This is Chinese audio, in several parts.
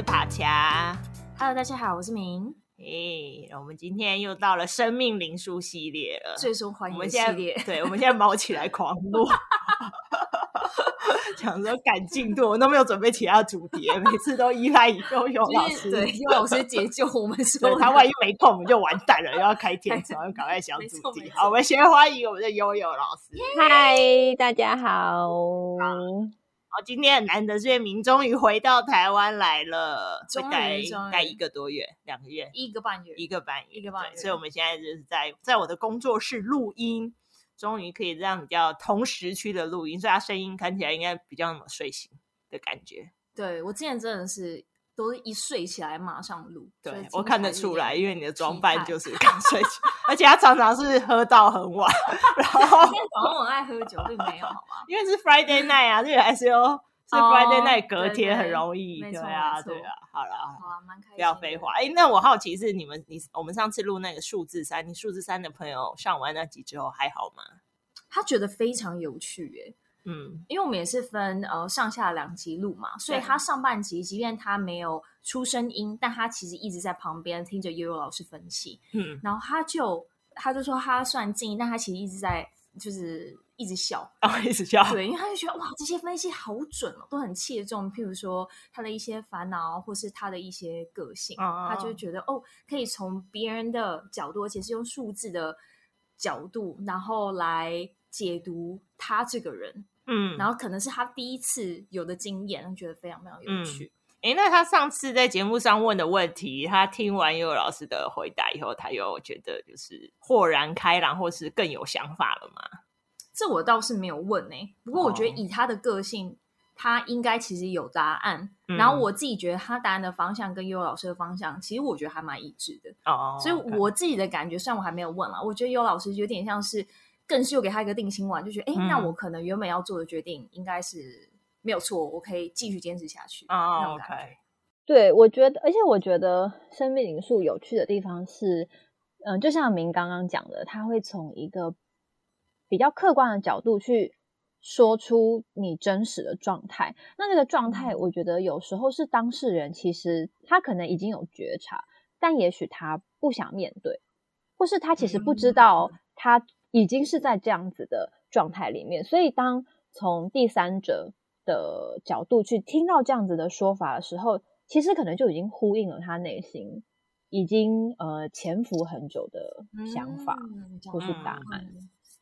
是帕恰。Hello，大家好，我是明。哎，hey, 我们今天又到了生命灵数系列了，最受欢迎的系列。对，我们现在卯起来狂录，想说赶进度，我都没有准备其他主题，每次都依赖悠悠老师，对，悠悠老师解救我们说，他万一没空，我们就完蛋了，又要开天窗，要赶快想主题。好，我们先欢迎我们的悠悠老师。嗨，大家好。好，今天很难得，月明终于回到台湾来了，终于待待一个多月，两个月，一个半月，一个半月，一个半月。所以我们现在就是在在我的工作室录音，终于可以这样比较同时区的录音，所以他声音看起来应该比较那么睡醒的感觉。对，我之前真的是。都是一睡起来马上录，对，我看得出来，因为你的装扮就是刚睡起，而且他常常是喝到很晚，然后今天早上我很爱喝酒，并没有好吗？因为是 Friday night 啊，这个 S O 是 Friday night，隔天很容易，对啊，对啊，好了，好啊，蛮开心，不要废话。哎，那我好奇是你们，你我们上次录那个数字三，你数字三的朋友上完那集之后还好吗？他觉得非常有趣，耶。嗯，因为我们也是分呃上下两集录嘛，所以他上半集即便他没有出声音，但他其实一直在旁边听着悠悠老师分析。嗯，然后他就他就说他算静音，但他其实一直在就是一直笑啊，一直笑。对，因为他就觉得哇，这些分析好准哦，都很切中。譬如说他的一些烦恼，或是他的一些个性，哦、他就觉得哦，可以从别人的角度，而且是用数字的角度，然后来解读他这个人。嗯，然后可能是他第一次有的经验，觉得非常非常有趣。哎、嗯，那他上次在节目上问的问题，他听完悠悠老师的回答以后，他又觉得就是豁然开朗，或是更有想法了吗？这我倒是没有问呢、欸。不过我觉得以他的个性，哦、他应该其实有答案。嗯、然后我自己觉得他答案的方向跟悠悠老师的方向，其实我觉得还蛮一致的。哦，所以我自己的感觉，虽然我还没有问啦，我觉得悠悠老师有点像是。更是又给他一个定心丸，就觉得，哎、欸，那我可能原本要做的决定应该是没有错，我可以继续坚持下去。哦，OK，对，我觉得，而且我觉得生命灵数有趣的地方是，嗯、呃，就像明刚刚讲的，他会从一个比较客观的角度去说出你真实的状态。那这个状态，我觉得有时候是当事人其实他可能已经有觉察，但也许他不想面对，或是他其实不知道他。已经是在这样子的状态里面，所以当从第三者的角度去听到这样子的说法的时候，其实可能就已经呼应了他内心已经呃潜伏很久的想法或是答案。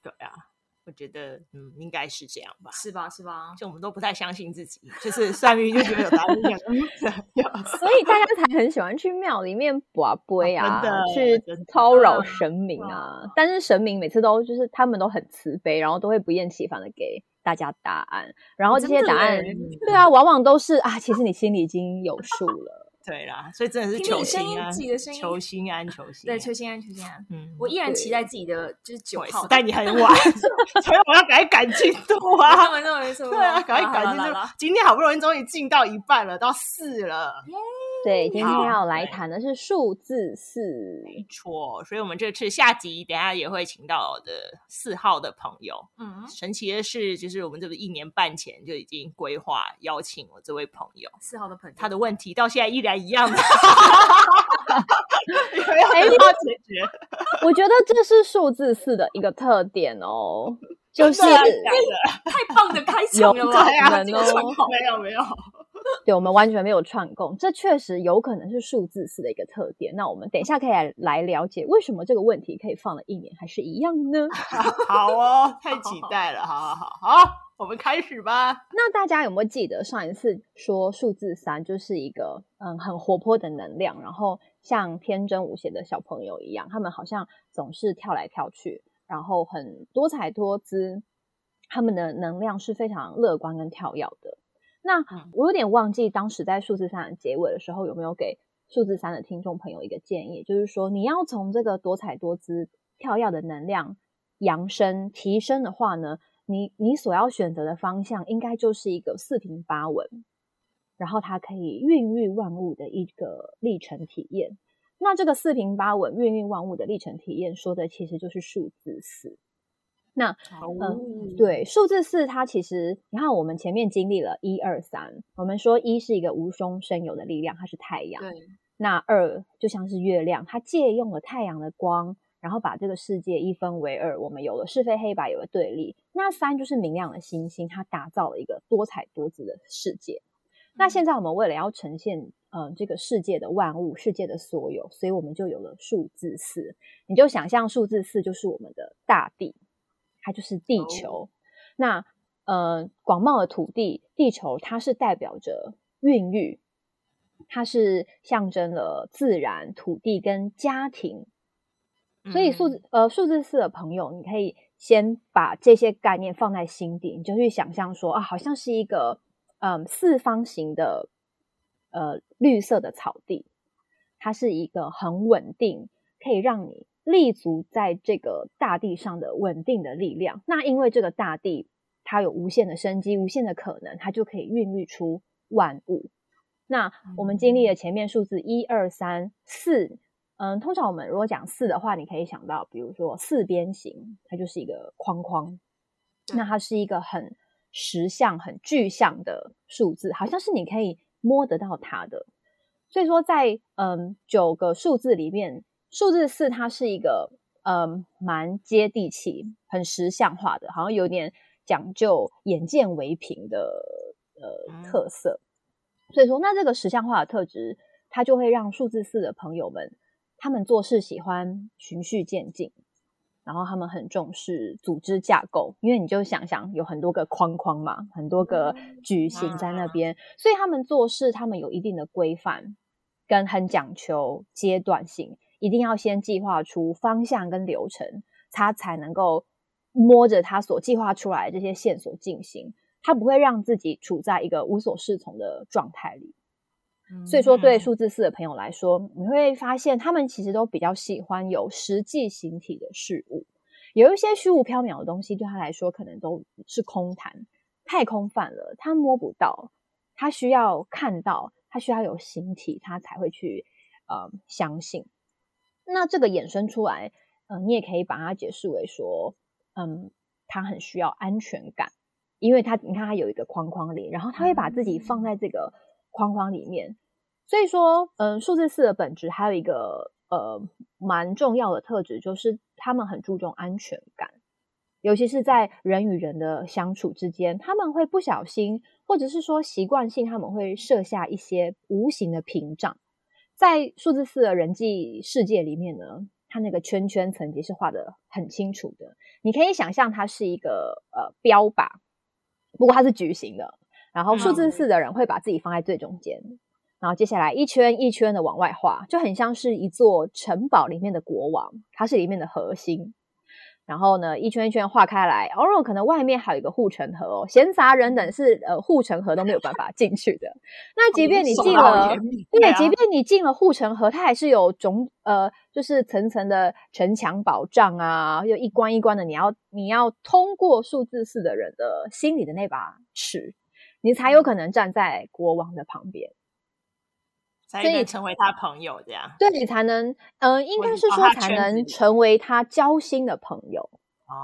对啊。我觉得，嗯，应该是这样吧，是吧？是吧？就我们都不太相信自己，就是算命就觉得有答案，所以大家才很喜欢去庙里面卜龟啊，去骚扰神明啊。但是神明每次都就是他们都很慈悲，然后都会不厌其烦的给大家答案。然后这些答案，对啊，往往都是啊，其实你心里已经有数了。对啦，所以真的是求心安，自己的求心安，求心安，对，求心安，求心安。嗯，我依然期待自己的就是九号，但你很晚，所以我要赶快赶进度啊！没错，没错，对啊，赶快赶进度。今天好不容易终于进到一半了，到四了。对，今天要来谈的是数字四，没错。所以，我们这次下集等下也会请到我的四号的朋友。嗯，神奇的是，就是我们这个一年半前就已经规划邀请我这位朋友，四号的朋友，他的问题到现在依然一样的，没有解决。我觉得这是数字四的一个特点哦，就是太棒的开场了，有可能哦，没有没有。对，我们完全没有串供，这确实有可能是数字四的一个特点。那我们等一下可以来来了解为什么这个问题可以放了一年还是一样呢？好哦，太期待了，好好好好，我们开始吧。那大家有没有记得上一次说数字三就是一个嗯很活泼的能量，然后像天真无邪的小朋友一样，他们好像总是跳来跳去，然后很多彩多姿，他们的能量是非常乐观跟跳跃的。那我有点忘记当时在数字三的结尾的时候有没有给数字三的听众朋友一个建议，就是说你要从这个多彩多姿、跳跃的能量扬升提升的话呢，你你所要选择的方向应该就是一个四平八稳，然后它可以孕育万物的一个历程体验。那这个四平八稳、孕育万物的历程体验，说的其实就是数字四。那嗯、呃，对，数字四它其实你看，我们前面经历了一二三，我们说一是一个无中生有的力量，它是太阳。对。那二就像是月亮，它借用了太阳的光，然后把这个世界一分为二，我们有了是非黑白，有了对立。那三就是明亮的星星，它打造了一个多彩多姿的世界。那现在我们为了要呈现。嗯、呃，这个世界的万物，世界的所有，所以我们就有了数字四。你就想象数字四就是我们的大地，它就是地球。Oh. 那呃，广袤的土地，地球，它是代表着孕育，它是象征了自然、土地跟家庭。所以数字呃数字四的朋友，你可以先把这些概念放在心底，你就去想象说啊，好像是一个嗯、呃、四方形的。呃，绿色的草地，它是一个很稳定，可以让你立足在这个大地上的稳定的力量。那因为这个大地它有无限的生机，无限的可能，它就可以孕育出万物。那我们经历了前面数字一二三四，嗯，通常我们如果讲四的话，你可以想到，比如说四边形，它就是一个框框，那它是一个很实像、很具象的数字，好像是你可以。摸得到它的，所以说在嗯九个数字里面，数字四它是一个嗯蛮接地气、很实相化的，好像有点讲究眼见为凭的呃特色。所以说，那这个实像化的特质，它就会让数字四的朋友们，他们做事喜欢循序渐进。然后他们很重视组织架构，因为你就想想有很多个框框嘛，很多个矩形在那边，所以他们做事他们有一定的规范，跟很讲求阶段性，一定要先计划出方向跟流程，他才能够摸着他所计划出来的这些线索进行，他不会让自己处在一个无所适从的状态里。所以说，对数字四的朋友来说，你会发现他们其实都比较喜欢有实际形体的事物，有一些虚无缥缈的东西对他来说可能都是空谈，太空泛了，他摸不到，他需要看到，他需要有形体，他才会去呃相信。那这个衍生出来，嗯、呃，你也可以把它解释为说，嗯，他很需要安全感，因为他你看他有一个框框里，然后他会把自己放在这个。框框里面，所以说，嗯，数字四的本质还有一个呃蛮重要的特质，就是他们很注重安全感，尤其是在人与人的相处之间，他们会不小心，或者是说习惯性，他们会设下一些无形的屏障。在数字四的人际世界里面呢，它那个圈圈层级是画的很清楚的，你可以想象它是一个呃标靶，不过它是矩形的。然后数字四的人会把自己放在最中间，嗯、然后接下来一圈一圈的往外画，就很像是一座城堡里面的国王，他是里面的核心。然后呢，一圈一圈画开来，偶、哦、尔可能外面还有一个护城河哦，闲杂人等是呃护城河都没有办法进去的。那即便你进了，对，即便你进了护城河，它还是有种呃，就是层层的城墙保障啊，又一关一关的，你要你要通过数字四的人的心里的那把尺。你才有可能站在国王的旁边，所以成为他朋友这样。对，你才能，嗯、呃，应该是说才能成为他交心的朋友。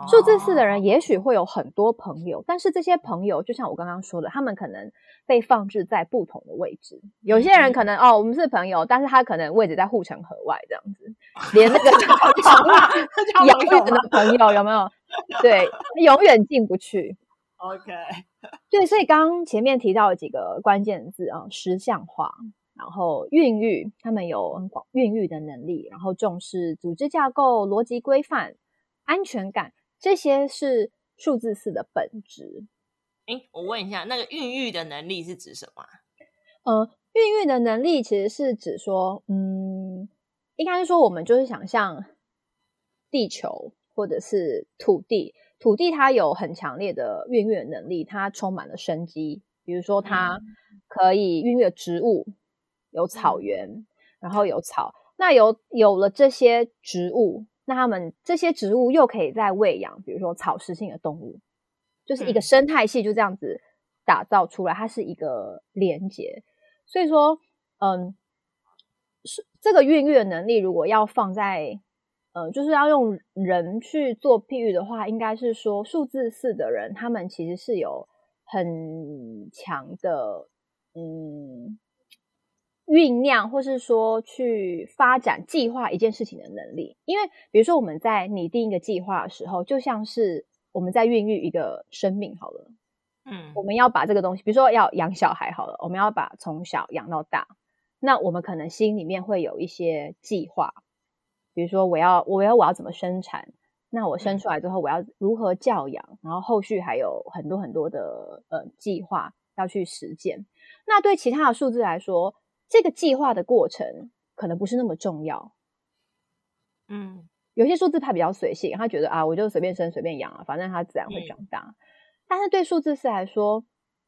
数字四的人也许会有很多朋友，但是这些朋友就像我刚刚说的，他们可能被放置在不同的位置。有些人可能哦，我们是朋友，但是他可能位置在护城河外这样子，连那个 遥远的朋友有没有？对，永远进不去。OK，对，所以刚刚前面提到的几个关键字啊，实像化，然后孕育，他们有很广孕育的能力，然后重视组织架构、逻辑规范、安全感，这些是数字四的本质。诶，我问一下，那个孕育的能力是指什么？呃，孕育的能力其实是指说，嗯，应该是说我们就是想象地球或者是土地。土地它有很强烈的孕育的能力，它充满了生机。比如说，它可以孕育植物，有草原，然后有草。那有有了这些植物，那他们这些植物又可以再喂养，比如说草食性的动物，就是一个生态系就这样子打造出来，它是一个连结。所以说，嗯，是这个孕育的能力，如果要放在呃，就是要用人去做譬喻的话，应该是说数字四的人，他们其实是有很强的嗯酝酿，或是说去发展计划一件事情的能力。因为比如说我们在拟定一个计划的时候，就像是我们在孕育一个生命好了，嗯，我们要把这个东西，比如说要养小孩好了，我们要把从小养到大，那我们可能心里面会有一些计划。比如说，我要我要我要怎么生产？那我生出来之后，我要如何教养？然后后续还有很多很多的呃计划要去实践。那对其他的数字来说，这个计划的过程可能不是那么重要。嗯，有些数字派比较随性，他觉得啊，我就随便生随便养啊，反正它自然会长大。嗯。但是对数字四来说，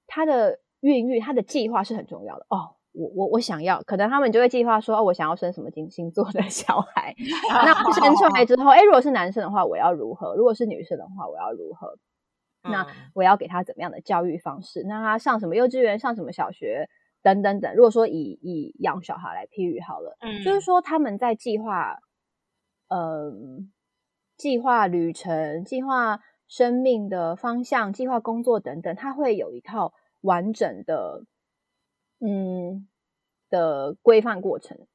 它的孕育、它的计划是很重要的哦。我我我想要，可能他们就会计划说，哦，我想要生什么金星座的小孩。那生出来之后，哎，如果是男生的话，我要如何？如果是女生的话，我要如何？那我要给他怎么样的教育方式？那他上什么幼稚园？上什么小学？等等等。如果说以以养小孩来譬喻好了，嗯，就是说他们在计划，嗯、呃，计划旅程、计划生命的方向、计划工作等等，他会有一套完整的。嗯的规范过程，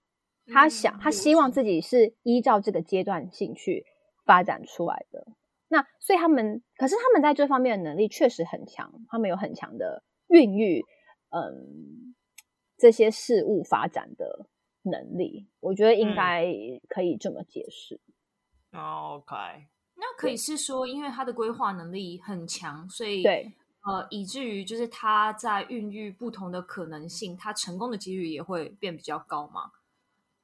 他想，他希望自己是依照这个阶段性去发展出来的。那所以他们，可是他们在这方面的能力确实很强，他们有很强的孕育，嗯，这些事物发展的能力。我觉得应该可以这么解释。嗯、OK，那可以是说，因为他的规划能力很强，所以对。呃，以至于就是他在孕育不同的可能性，他成功的几率也会变比较高吗？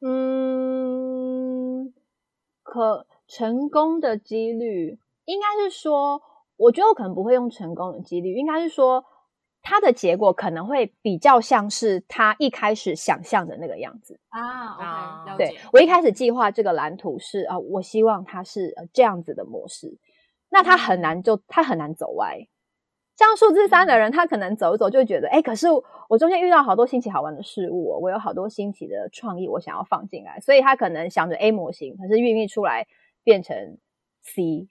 嗯，可成功的几率应该是说，我觉得我可能不会用成功的几率，应该是说他的结果可能会比较像是他一开始想象的那个样子啊。OK，了解。对，我一开始计划这个蓝图是啊，我希望它是这样子的模式，那他很难就他很难走歪。像数字三的人，他可能走一走就会觉得，哎，可是我中间遇到好多新奇好玩的事物，我有好多新奇的创意，我想要放进来，所以他可能想着 A 模型，可是孕育出来变成 C，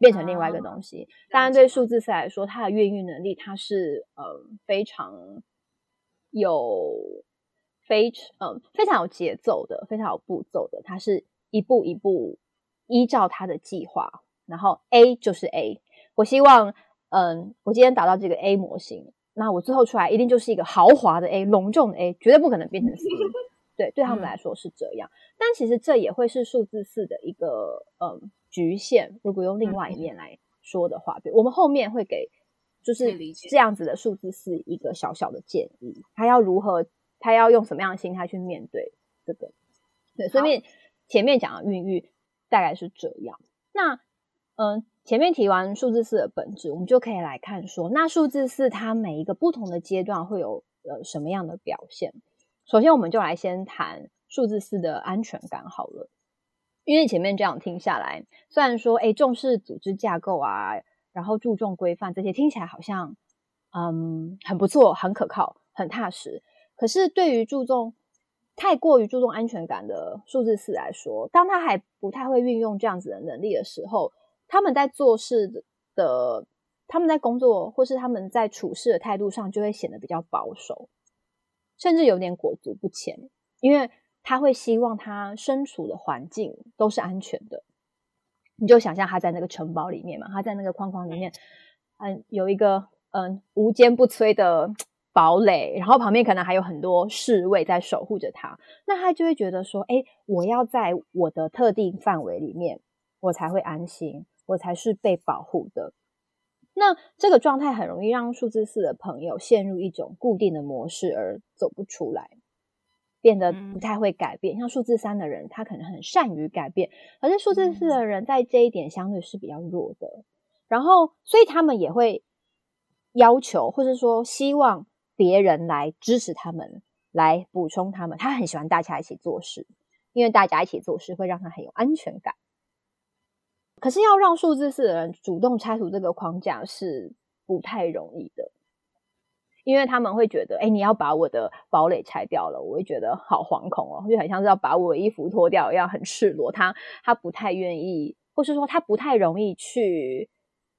变成另外一个东西。当然，对数字四来说，它的孕育能力，它是呃非常有非常嗯非常有节奏的，非常有步骤的，它是一步一步依照它的计划，然后 A 就是 A，我希望。嗯，我今天打到这个 A 模型，那我最后出来一定就是一个豪华的 A，隆重的 A，绝对不可能变成 C。对，对他们来说是这样。嗯、但其实这也会是数字四的一个嗯局限。如果用另外一面来说的话，对，我们后面会给就是这样子的数字四一个小小的建议，他要如何，他要用什么样的心态去面对这个。对，所以前面讲的孕育大概是这样。那嗯。前面提完数字四的本质，我们就可以来看说，那数字四它每一个不同的阶段会有呃什么样的表现？首先，我们就来先谈数字四的安全感好了，因为前面这样听下来，虽然说诶重视组织架构啊，然后注重规范这些，听起来好像嗯很不错、很可靠、很踏实，可是对于注重太过于注重安全感的数字四来说，当他还不太会运用这样子的能力的时候，他们在做事的，他们在工作或是他们在处事的态度上，就会显得比较保守，甚至有点裹足不前，因为他会希望他身处的环境都是安全的。你就想象他在那个城堡里面嘛，他在那个框框里面，嗯，有一个嗯无坚不摧的 堡垒，然后旁边可能还有很多侍卫在守护着他，那他就会觉得说，哎，我要在我的特定范围里面，我才会安心。我才是被保护的。那这个状态很容易让数字四的朋友陷入一种固定的模式而走不出来，变得不太会改变。像数字三的人，他可能很善于改变，可是数字四的人在这一点相对是比较弱的。然后，所以他们也会要求，或者说希望别人来支持他们，来补充他们。他很喜欢大家一起做事，因为大家一起做事会让他很有安全感。可是要让数字四的人主动拆除这个框架是不太容易的，因为他们会觉得，哎，你要把我的堡垒拆掉了，我会觉得好惶恐哦，就很像是要把我衣服脱掉一样，很赤裸。他他不太愿意，或是说他不太容易去，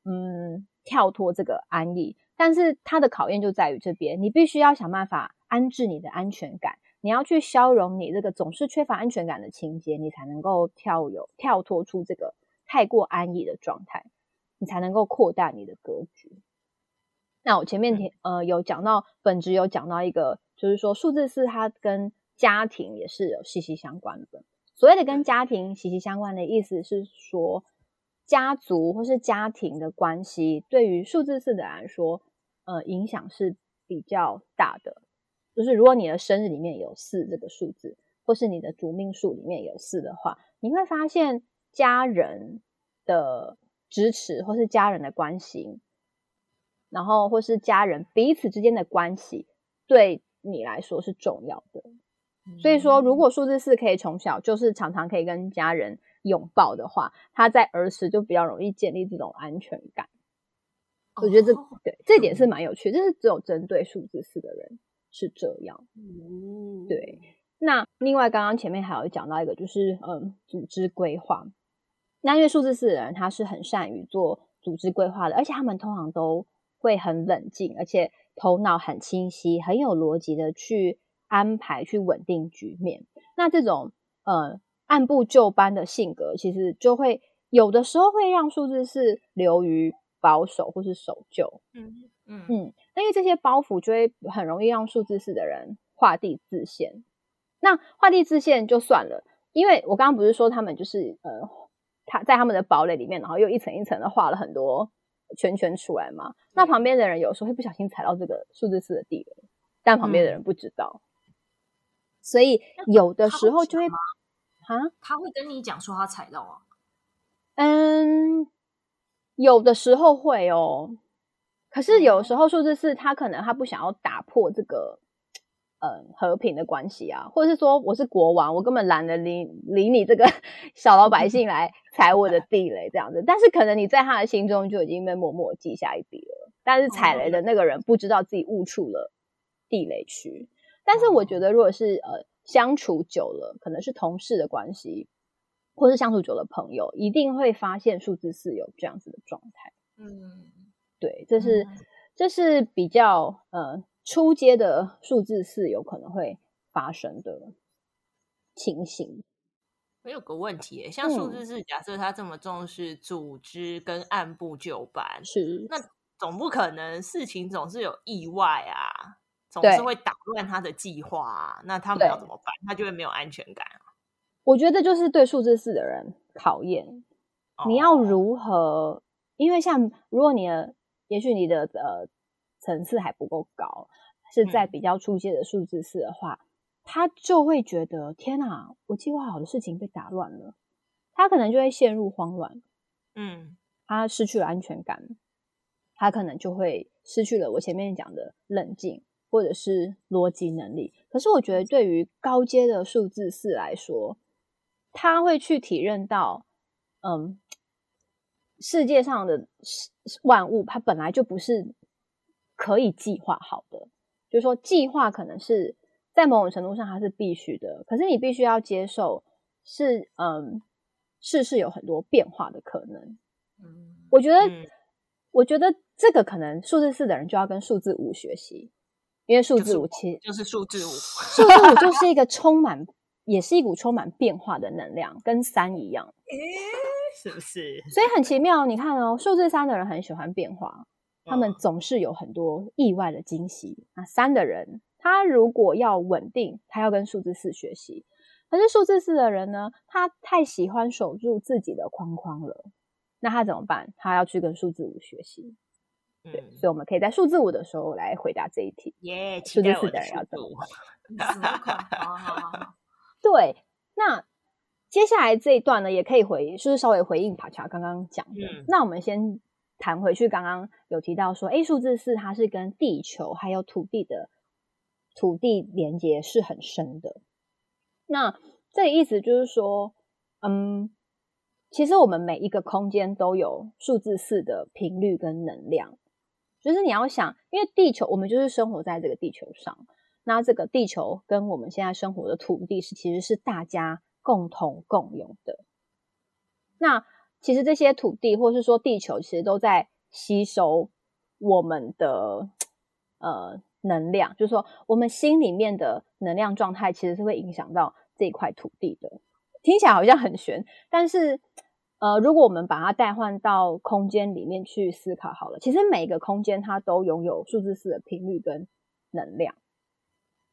嗯，跳脱这个安逸。但是他的考验就在于这边，你必须要想办法安置你的安全感，你要去消融你这个总是缺乏安全感的情节，你才能够跳有跳脱出这个太过安逸的状态，你才能够扩大你的格局。那我前面呃有讲到本质，有讲到一个，就是说数字四它跟家庭也是有息息相关的。所谓的跟家庭息息相关的意思是说，家族或是家庭的关系，对于数字四的来说，呃，影响是比较大的。就是如果你的生日里面有四这个数字，或是你的主命数里面有四的话，你会发现家人的支持或是家人的关系。然后，或是家人彼此之间的关系，对你来说是重要的。所以说，如果数字四可以从小就是常常可以跟家人拥抱的话，他在儿时就比较容易建立这种安全感。我觉得这对这点是蛮有趣的，这是只有针对数字四的人是这样。对。那另外，刚刚前面还有讲到一个，就是嗯，组织规划。那因为数字四的人，他是很善于做组织规划的，而且他们通常都。会很冷静，而且头脑很清晰，很有逻辑的去安排、去稳定局面。那这种呃按部就班的性格，其实就会有的时候会让数字是流于保守或是守旧。嗯嗯嗯，因为这些包袱就会很容易让数字四的人画地自限。那画地自限就算了，因为我刚刚不是说他们就是呃他在他们的堡垒里面，然后又一层一层的画了很多。圈圈出来嘛？那旁边的人有时候会不小心踩到这个数字四的地雷，但旁边的人不知道，嗯、所以有的时候就会啊，他会跟你讲说他踩到啊。嗯，有的时候会哦，可是有时候数字四他可能他不想要打破这个。嗯，和平的关系啊，或者是说我是国王，我根本懒得理理你这个 小老百姓来 踩我的地雷这样子。但是可能你在他的心中就已经被默默记下一笔了。但是踩雷的那个人不知道自己误触了地雷区。但是我觉得，如果是呃相处久了，可能是同事的关系，或是相处久的朋友，一定会发现数字四有这样子的状态。嗯，对，这是这是比较呃。初阶的数字四有可能会发生的情形。我有个问题，像数字四，假设他这么重视组织跟按部就班，是那总不可能事情总是有意外啊，总是会打乱他的计划啊。那他们要怎么办？他就会没有安全感啊。我觉得就是对数字四的人考验，你要如何？因为像如果你的，也许你的呃。层次还不够高，是在比较初阶的数字四的话，嗯、他就会觉得天哪，我计划好的事情被打乱了，他可能就会陷入慌乱，嗯，他失去了安全感，他可能就会失去了我前面讲的冷静或者是逻辑能力。可是我觉得对于高阶的数字四来说，他会去体认到，嗯，世界上的万物它本来就不是。可以计划好的，就是说计划可能是在某种程度上它是必须的，可是你必须要接受是嗯，事事有很多变化的可能。嗯，我觉得，嗯、我觉得这个可能数字四的人就要跟数字五学习，因为数字五其实就是数字五，数字五就是一个充满，也是一股充满变化的能量，跟三一样，诶，是不是？所以很奇妙，你看哦，数字三的人很喜欢变化。他们总是有很多意外的惊喜。那三的人，他如果要稳定，他要跟数字四学习。可是数字四的人呢，他太喜欢守住自己的框框了。那他怎么办？他要去跟数字五学习。嗯、对，所以我们可以在数字五的时候来回答这一题。耶，数字四的人要怎么办？对，那接下来这一段呢，也可以回，就是，稍微回应帕恰刚刚讲的。嗯、那我们先。谈回去，刚刚有提到说，A 数字四它是跟地球还有土地的土地连接是很深的。那这意思就是说，嗯，其实我们每一个空间都有数字四的频率跟能量。就是你要想，因为地球我们就是生活在这个地球上，那这个地球跟我们现在生活的土地是其实是大家共同共有的。那其实这些土地或是说地球，其实都在吸收我们的呃能量，就是说我们心里面的能量状态，其实是会影响到这一块土地的。听起来好像很玄，但是呃，如果我们把它代换到空间里面去思考好了，其实每个空间它都拥有数字四的频率跟能量。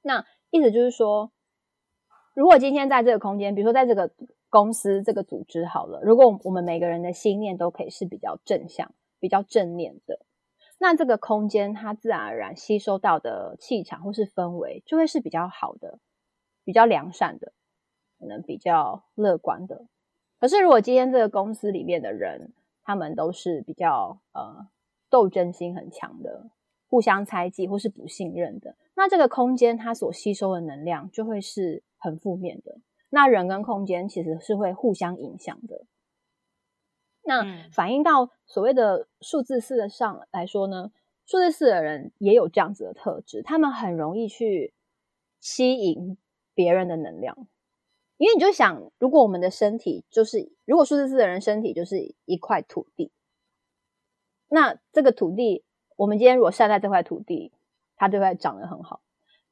那意思就是说，如果今天在这个空间，比如说在这个公司这个组织好了，如果我们每个人的心念都可以是比较正向、比较正念的，那这个空间它自然而然吸收到的气场或是氛围就会是比较好的、比较良善的。可能比较乐观的，可是如果今天这个公司里面的人，他们都是比较呃斗争心很强的，互相猜忌或是不信任的，那这个空间它所吸收的能量就会是很负面的。那人跟空间其实是会互相影响的。那反映到所谓的数字四的上来说呢，数字四的人也有这样子的特质，他们很容易去吸引别人的能量。因为你就想，如果我们的身体就是，如果数字四的人身体就是一块土地，那这个土地，我们今天如果晒在这块土地，它就会长得很好。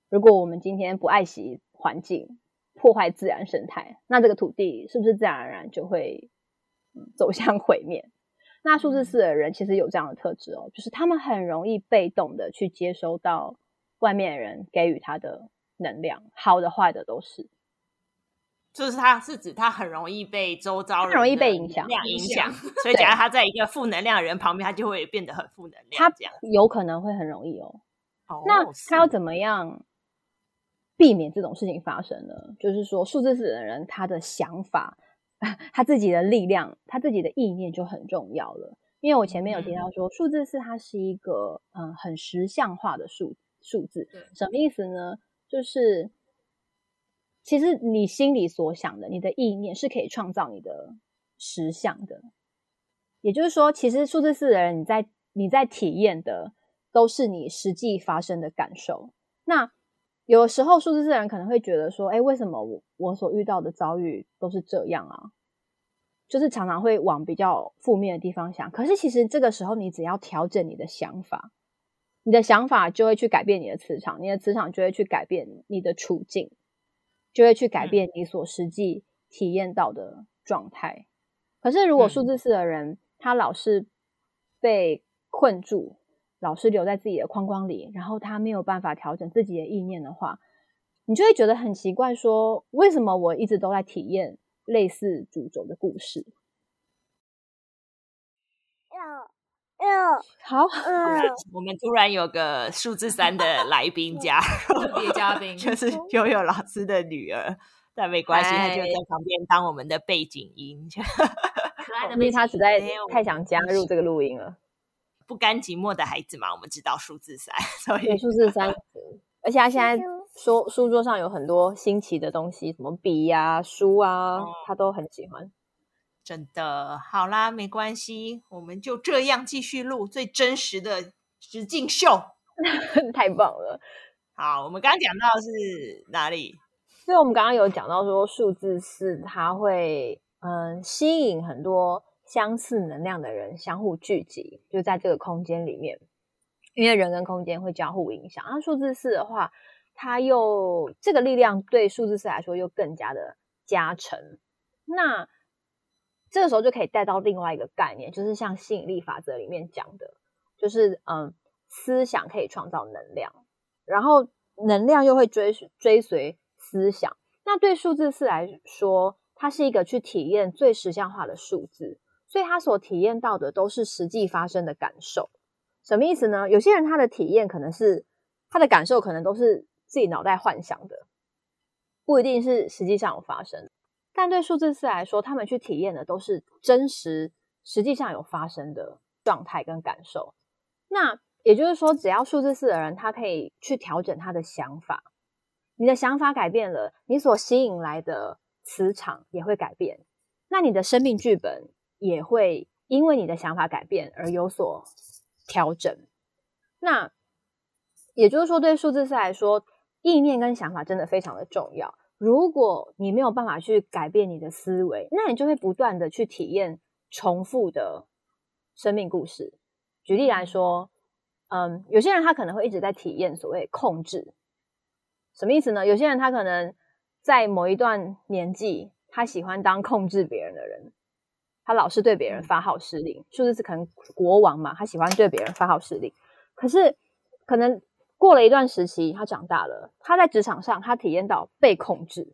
如果我们今天不爱惜环境，破坏自然生态，那这个土地是不是自然而然就会走向毁灭？那数字四的人其实有这样的特质哦，就是他们很容易被动的去接收到外面的人给予他的能量，好的坏的都是。就是他是指他很容易被周遭人容易被影响，影响。所以，假如他在一个负能量的人旁边，他就会变得很负能量。他有可能会很容易哦。哦，那他要怎么样避免这种事情发生呢？就是说，数字四的人，他的想法，他自己的力量，他自己的意念就很重要了。因为我前面有提到说，数字四它是一个嗯很实像化的数数字，什么意思呢？就是。其实你心里所想的，你的意念是可以创造你的实像的。也就是说，其实数字四的人，你在你在体验的都是你实际发生的感受。那有的时候，数字四的人可能会觉得说：“哎，为什么我我所遇到的遭遇都是这样啊？”就是常常会往比较负面的地方想。可是其实这个时候，你只要调整你的想法，你的想法就会去改变你的磁场，你的磁场就会去改变你的处境。就会去改变你所实际体验到的状态。可是，如果数字四的人、嗯、他老是被困住，老是留在自己的框框里，然后他没有办法调整自己的意念的话，你就会觉得很奇怪说，说为什么我一直都在体验类似主轴的故事？好，我们突然有个数字三的来宾加入，特别嘉 宾就是悠悠老师的女儿，但没关系，她就在旁边当我们的背景音。可爱的，因为她实在太想加入这个录音了。不甘寂寞的孩子嘛，我们知道数字三，所以数字三，而且他现在书书桌上有很多新奇的东西，什么笔呀、啊、书啊，他都很喜欢。真的好啦，没关系，我们就这样继续录最真实的实境秀，太棒了。好，我们刚刚讲到是哪里？所以我们刚刚有讲到说数字四，它会嗯吸引很多相似能量的人相互聚集，就在这个空间里面，因为人跟空间会交互影响。那数字四的话，它又这个力量对数字四来说又更加的加成。那这个时候就可以带到另外一个概念，就是像吸引力法则里面讲的，就是嗯，思想可以创造能量，然后能量又会追追随思想。那对数字四来说，它是一个去体验最实相化的数字，所以他所体验到的都是实际发生的感受。什么意思呢？有些人他的体验可能是他的感受，可能都是自己脑袋幻想的，不一定是实际上有发生。但对数字四来说，他们去体验的都是真实、实际上有发生的状态跟感受。那也就是说，只要数字四的人，他可以去调整他的想法，你的想法改变了，你所吸引来的磁场也会改变。那你的生命剧本也会因为你的想法改变而有所调整。那也就是说，对数字四来说，意念跟想法真的非常的重要。如果你没有办法去改变你的思维，那你就会不断的去体验重复的生命故事。举例来说，嗯，有些人他可能会一直在体验所谓控制，什么意思呢？有些人他可能在某一段年纪，他喜欢当控制别人的人，他老是对别人发号施令。数字是可能国王嘛，他喜欢对别人发号施令，可是可能。过了一段时期，他长大了，他在职场上，他体验到被控制，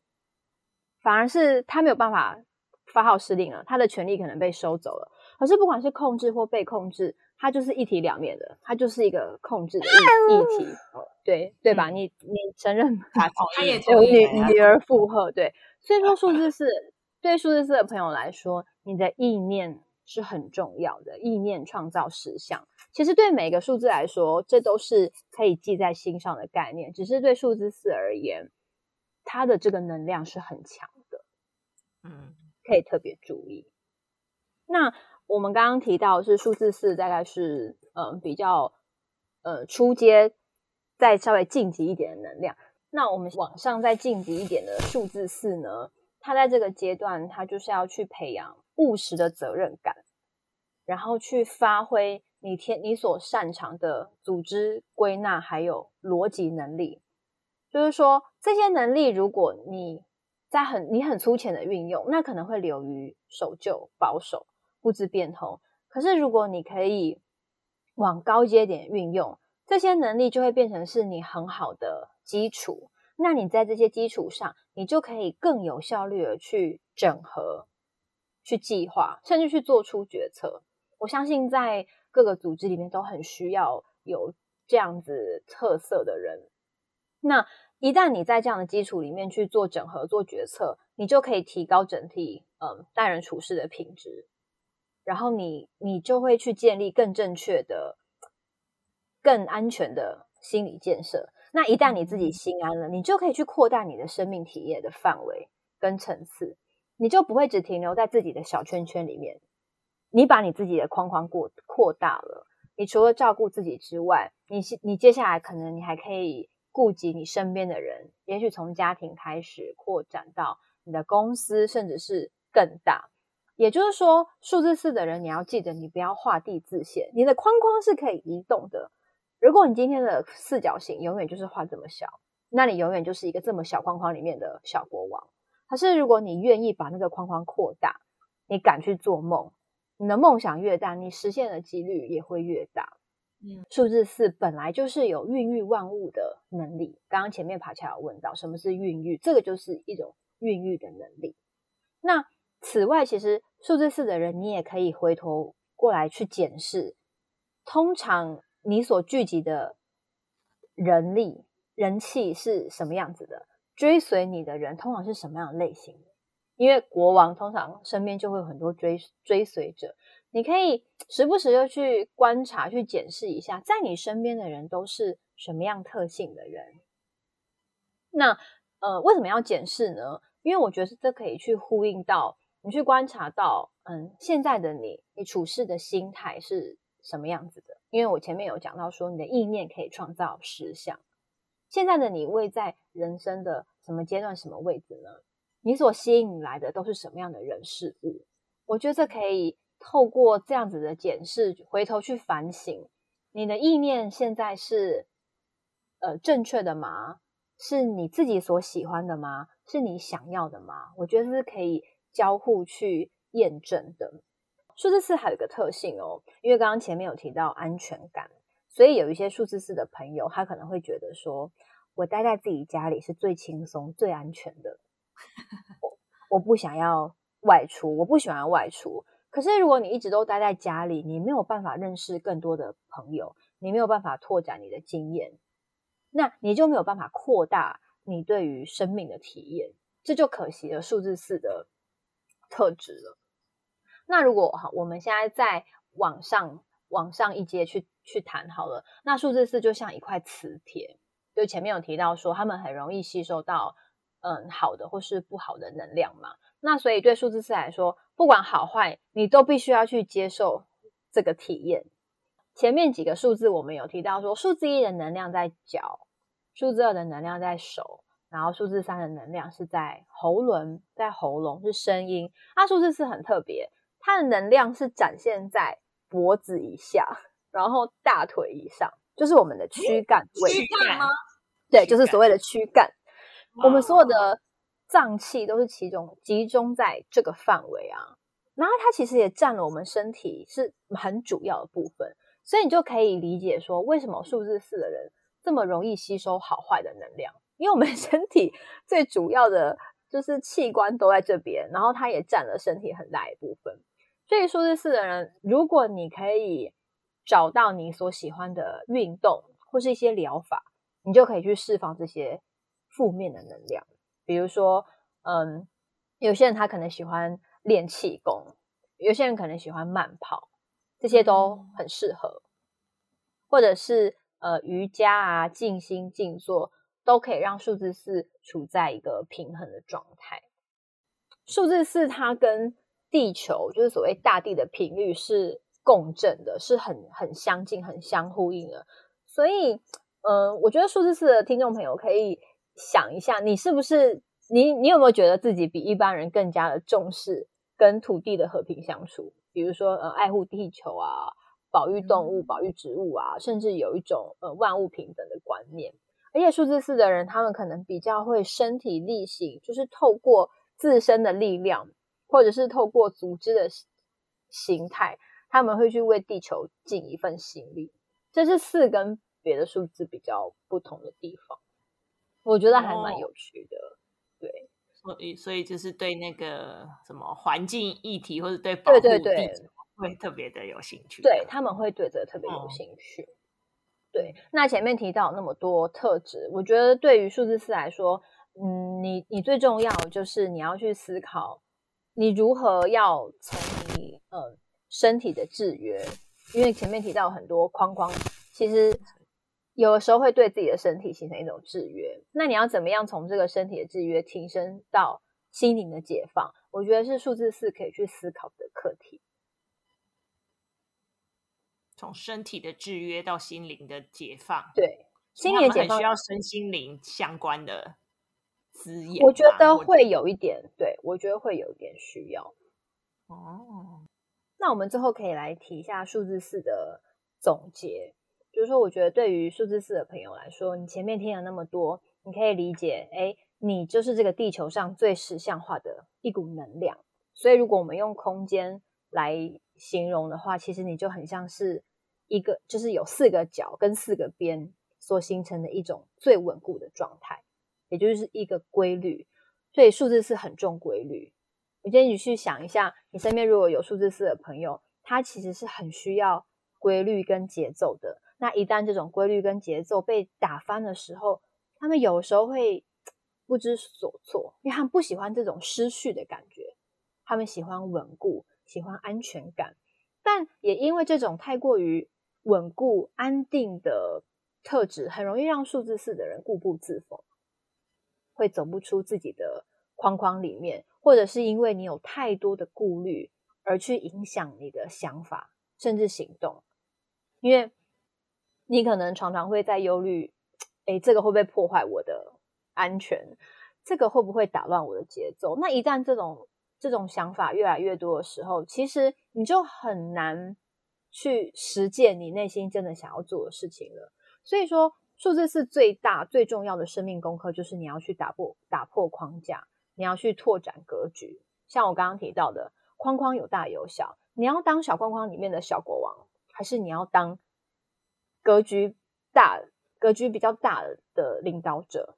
反而是他没有办法发号施令了，他的权利可能被收走了。可是不管是控制或被控制，它就是一体两面的，它就是一个控制的议议题，哦，对对吧？嗯、你你承认他他也 有女女儿附和，对，所以说数字四对数字四的朋友来说，你的意念是很重要的，意念创造实相。其实对每个数字来说，这都是可以记在心上的概念。只是对数字四而言，它的这个能量是很强的，嗯，可以特别注意。那我们刚刚提到是数字四，大概是嗯比较呃初阶，再稍微晋级一点的能量。那我们往上再晋级一点的数字四呢，他在这个阶段，他就是要去培养务实的责任感，然后去发挥。你天你所擅长的组织归纳还有逻辑能力，就是说这些能力，如果你在很你很粗浅的运用，那可能会流于守旧、保守、不知变通。可是如果你可以往高阶点运用，这些能力就会变成是你很好的基础。那你在这些基础上，你就可以更有效率的去整合、去计划，甚至去做出决策。我相信在各个组织里面都很需要有这样子特色的人。那一旦你在这样的基础里面去做整合、做决策，你就可以提高整体嗯待人处事的品质。然后你你就会去建立更正确的、更安全的心理建设。那一旦你自己心安了，你就可以去扩大你的生命体验的范围跟层次，你就不会只停留在自己的小圈圈里面。你把你自己的框框过扩大了，你除了照顾自己之外，你你接下来可能你还可以顾及你身边的人，也许从家庭开始扩展到你的公司，甚至是更大。也就是说，数字四的人，你要记得，你不要画地自限，你的框框是可以移动的。如果你今天的四角形永远就是画这么小，那你永远就是一个这么小框框里面的小国王。可是如果你愿意把那个框框扩大，你敢去做梦。你的梦想越大，你实现的几率也会越大。嗯，数字四本来就是有孕育万物的能力。刚刚前面爬起来有问到什么是孕育，这个就是一种孕育的能力。那此外，其实数字四的人，你也可以回头过来去检视，通常你所聚集的人力、人气是什么样子的？追随你的人通常是什么样的类型？因为国王通常身边就会有很多追追随者，你可以时不时就去观察、去检视一下，在你身边的人都是什么样特性的人。那呃，为什么要检视呢？因为我觉得这可以去呼应到你去观察到，嗯，现在的你，你处事的心态是什么样子的？因为我前面有讲到说，你的意念可以创造实相。现在的你位在人生的什么阶段、什么位置呢？你所吸引来的都是什么样的人事物？我觉得这可以透过这样子的检视，回头去反省，你的意念现在是呃正确的吗？是你自己所喜欢的吗？是你想要的吗？我觉得是可以交互去验证的。数字四还有一个特性哦，因为刚刚前面有提到安全感，所以有一些数字四的朋友，他可能会觉得说，我待在自己家里是最轻松、最安全的。我我不想要外出，我不喜欢外出。可是如果你一直都待在家里，你没有办法认识更多的朋友，你没有办法拓展你的经验，那你就没有办法扩大你对于生命的体验，这就可惜了数字四的特质了。那如果哈，我们现在再往上往上一阶去去谈好了，那数字四就像一块磁铁，就前面有提到说，他们很容易吸收到。嗯，好的或是不好的能量嘛，那所以对数字四来说，不管好坏，你都必须要去接受这个体验。前面几个数字我们有提到说，数字一的能量在脚，数字二的能量在手，然后数字三的能量是在喉轮，在喉咙是声音。那数字四很特别，它的能量是展现在脖子以下，然后大腿以上，就是我们的躯干位。躯干吗？对，就是所谓的躯干。我们所有的脏器都是其中集中在这个范围啊。然后它其实也占了我们身体是很主要的部分。所以你就可以理解说，为什么数字四的人这么容易吸收好坏的能量？因为我们 身体最主要的就是器官都在这边，然后它也占了身体很大一部分。所以数字四的人，如果你可以找到你所喜欢的运动或是一些疗法，你就可以去释放这些负面的能量。比如说，嗯，有些人他可能喜欢练气功，有些人可能喜欢慢跑。这些都很适合，或者是呃瑜伽啊、静心静坐，都可以让数字四处在一个平衡的状态。数字四它跟地球，就是所谓大地的频率是共振的，是很很相近、很相呼应的。所以，嗯、呃，我觉得数字四的听众朋友可以想一下，你是不是你你有没有觉得自己比一般人更加的重视跟土地的和平相处？比如说，呃，爱护地球啊，保育动物、保育植物啊，甚至有一种呃万物平等的观念。而且数字四的人，他们可能比较会身体力行，就是透过自身的力量，或者是透过组织的形态，他们会去为地球尽一份心力。这是四跟别的数字比较不同的地方，我觉得还蛮有趣的，哦、对。所以，所以就是对那个什么环境议题，或者对保护地球会特别的有兴趣。对，他们会对这个特别有兴趣。嗯、对，那前面提到那么多特质，我觉得对于数字四来说，嗯，你你最重要就是你要去思考，你如何要从你呃身体的制约，因为前面提到很多框框，其实。有的时候会对自己的身体形成一种制约，那你要怎么样从这个身体的制约提升到心灵的解放？我觉得是数字四可以去思考的课题。从身体的制约到心灵的解放，对，心灵解放需要身心灵相关的资源。我觉得会有一点，对，我觉得会有一点需要。哦，那我们最后可以来提一下数字四的总结。就是说，我觉得对于数字四的朋友来说，你前面听了那么多，你可以理解，哎，你就是这个地球上最实像化的一股能量。所以，如果我们用空间来形容的话，其实你就很像是一个，就是有四个角跟四个边所形成的一种最稳固的状态，也就是一个规律。所以，数字四很重规律。我建议你去想一下，你身边如果有数字四的朋友，他其实是很需要规律跟节奏的。那一旦这种规律跟节奏被打翻的时候，他们有时候会不知所措，因为他们不喜欢这种失序的感觉，他们喜欢稳固，喜欢安全感，但也因为这种太过于稳固、安定的特质，很容易让数字四的人固步自封，会走不出自己的框框里面，或者是因为你有太多的顾虑而去影响你的想法甚至行动，因为。你可能常常会在忧虑，诶，这个会不会破坏我的安全？这个会不会打乱我的节奏？那一旦这种这种想法越来越多的时候，其实你就很难去实践你内心真的想要做的事情了。所以说，数字四最大最重要的生命功课，就是你要去打破打破框架，你要去拓展格局。像我刚刚提到的，框框有大有小，你要当小框框里面的小国王，还是你要当？格局大，格局比较大的领导者，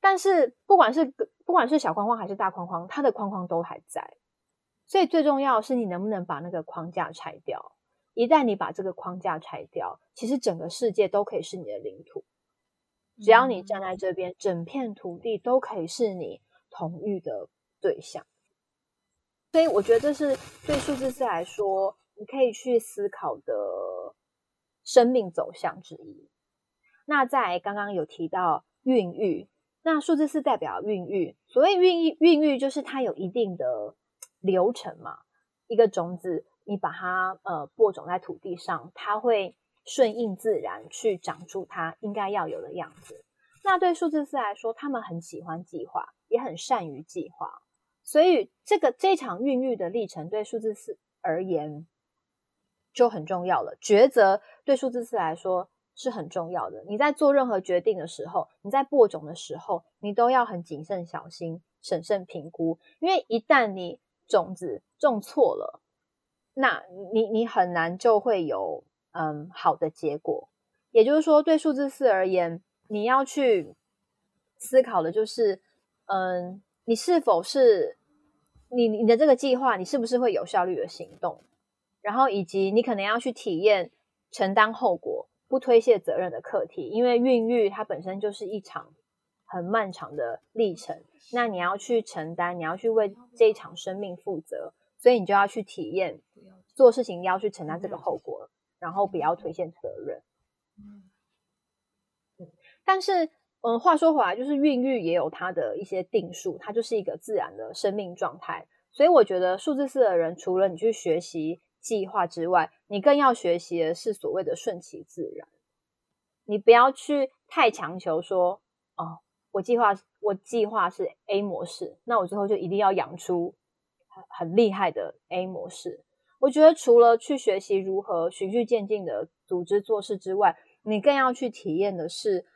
但是不管是不管是小框框还是大框框，它的框框都还在。所以最重要是你能不能把那个框架拆掉。一旦你把这个框架拆掉，其实整个世界都可以是你的领土。只要你站在这边，整片土地都可以是你同域的对象。所以我觉得这是对数字四来说，你可以去思考的。生命走向之一。那在刚刚有提到孕育，那数字四代表孕育。所谓孕育，孕育就是它有一定的流程嘛。一个种子你把它呃播种在土地上，它会顺应自然去长出它应该要有的样子。那对数字四来说，他们很喜欢计划，也很善于计划，所以这个这场孕育的历程对数字四而言就很重要了。抉择对数字四来说是很重要的。你在做任何决定的时候，你在播种的时候，你都要很谨慎小心。审慎评估，因为一旦你种子种错了，那你你很难就会有嗯好的结果。也就是说，对数字四而言，你要去思考的就是，嗯，你是否是你你的这个计划，你是不是会有效率的行动？然后以及你可能要去体验承担后果、不推卸责任的课题，因为孕育它本身就是一场很漫长的历程。那你要去承担，你要去为这一场生命负责，所以你就要去体验做事情，要去承担这个后果，然后不要推卸责任。嗯，但是，嗯，话说回来，就是孕育也有它的一些定数，它就是一个自然的生命状态。所以，我觉得数字四的人，除了你去学习计划之外，你更要学习的是所谓的顺其自然。你不要去太强求说，哦。我计划，我计划是 A 模式，那我最后就一定要养出很厉害的 A 模式。我觉得除了去学习如何循序渐进的组织做事之外，你更要去体验的是，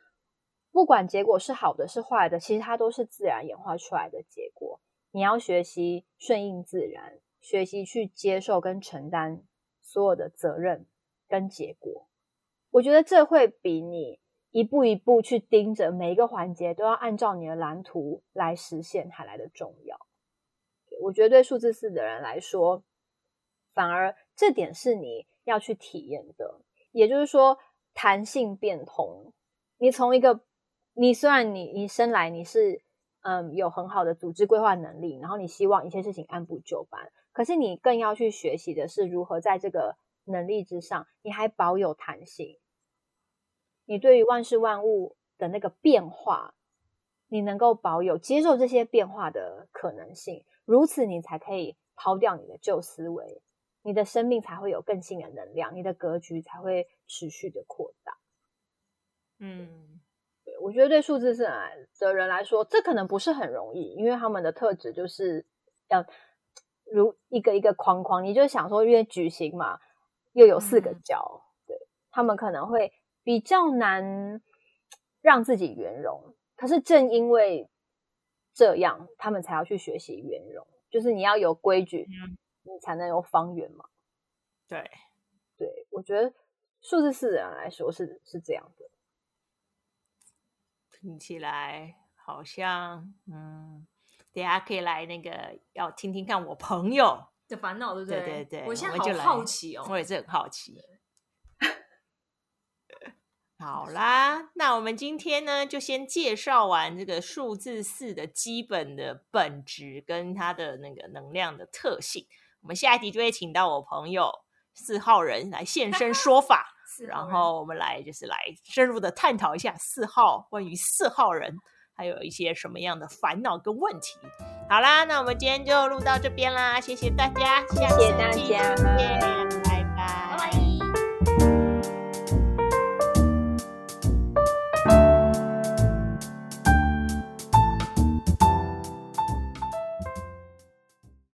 不管结果是好的是坏的，其实它都是自然演化出来的结果。你要学习顺应自然，学习去接受跟承担所有的责任跟结果。我觉得这会比你。一步一步去盯着每一个环节，都要按照你的蓝图来实现，还来得重要。我觉得对数字四的人来说，反而这点是你要去体验的。也就是说，弹性变通。你从一个，你虽然你你生来你是嗯有很好的组织规划能力，然后你希望一切事情按部就班，可是你更要去学习的是如何在这个能力之上，你还保有弹性。你对于万事万物的那个变化，你能够保有接受这些变化的可能性，如此你才可以抛掉你的旧思维，你的生命才会有更新的能量，你的格局才会持续的扩大。嗯，对，我觉得对数字四的人来说，这可能不是很容易，因为他们的特质就是要如一个一个框框，你就想说，因为矩形嘛，又有四个角，嗯、对，他们可能会。比较难让自己圆融，可是正因为这样，他们才要去学习圆融。就是你要有规矩，嗯、你才能有方圆嘛。对，对，我觉得数字四的人来说是是这样的。听起来好像，嗯，等下可以来那个要听听看我朋友的烦恼，对不对？对对对，我现在好好奇哦，我也是很好奇。好啦，那我们今天呢，就先介绍完这个数字四的基本的本质跟它的那个能量的特性。我们下一集就会请到我朋友四号人来现身说法，然后我们来就是来深入的探讨一下四号关于四号人还有一些什么样的烦恼跟问题。好啦，那我们今天就录到这边啦，谢谢大家，谢谢大家。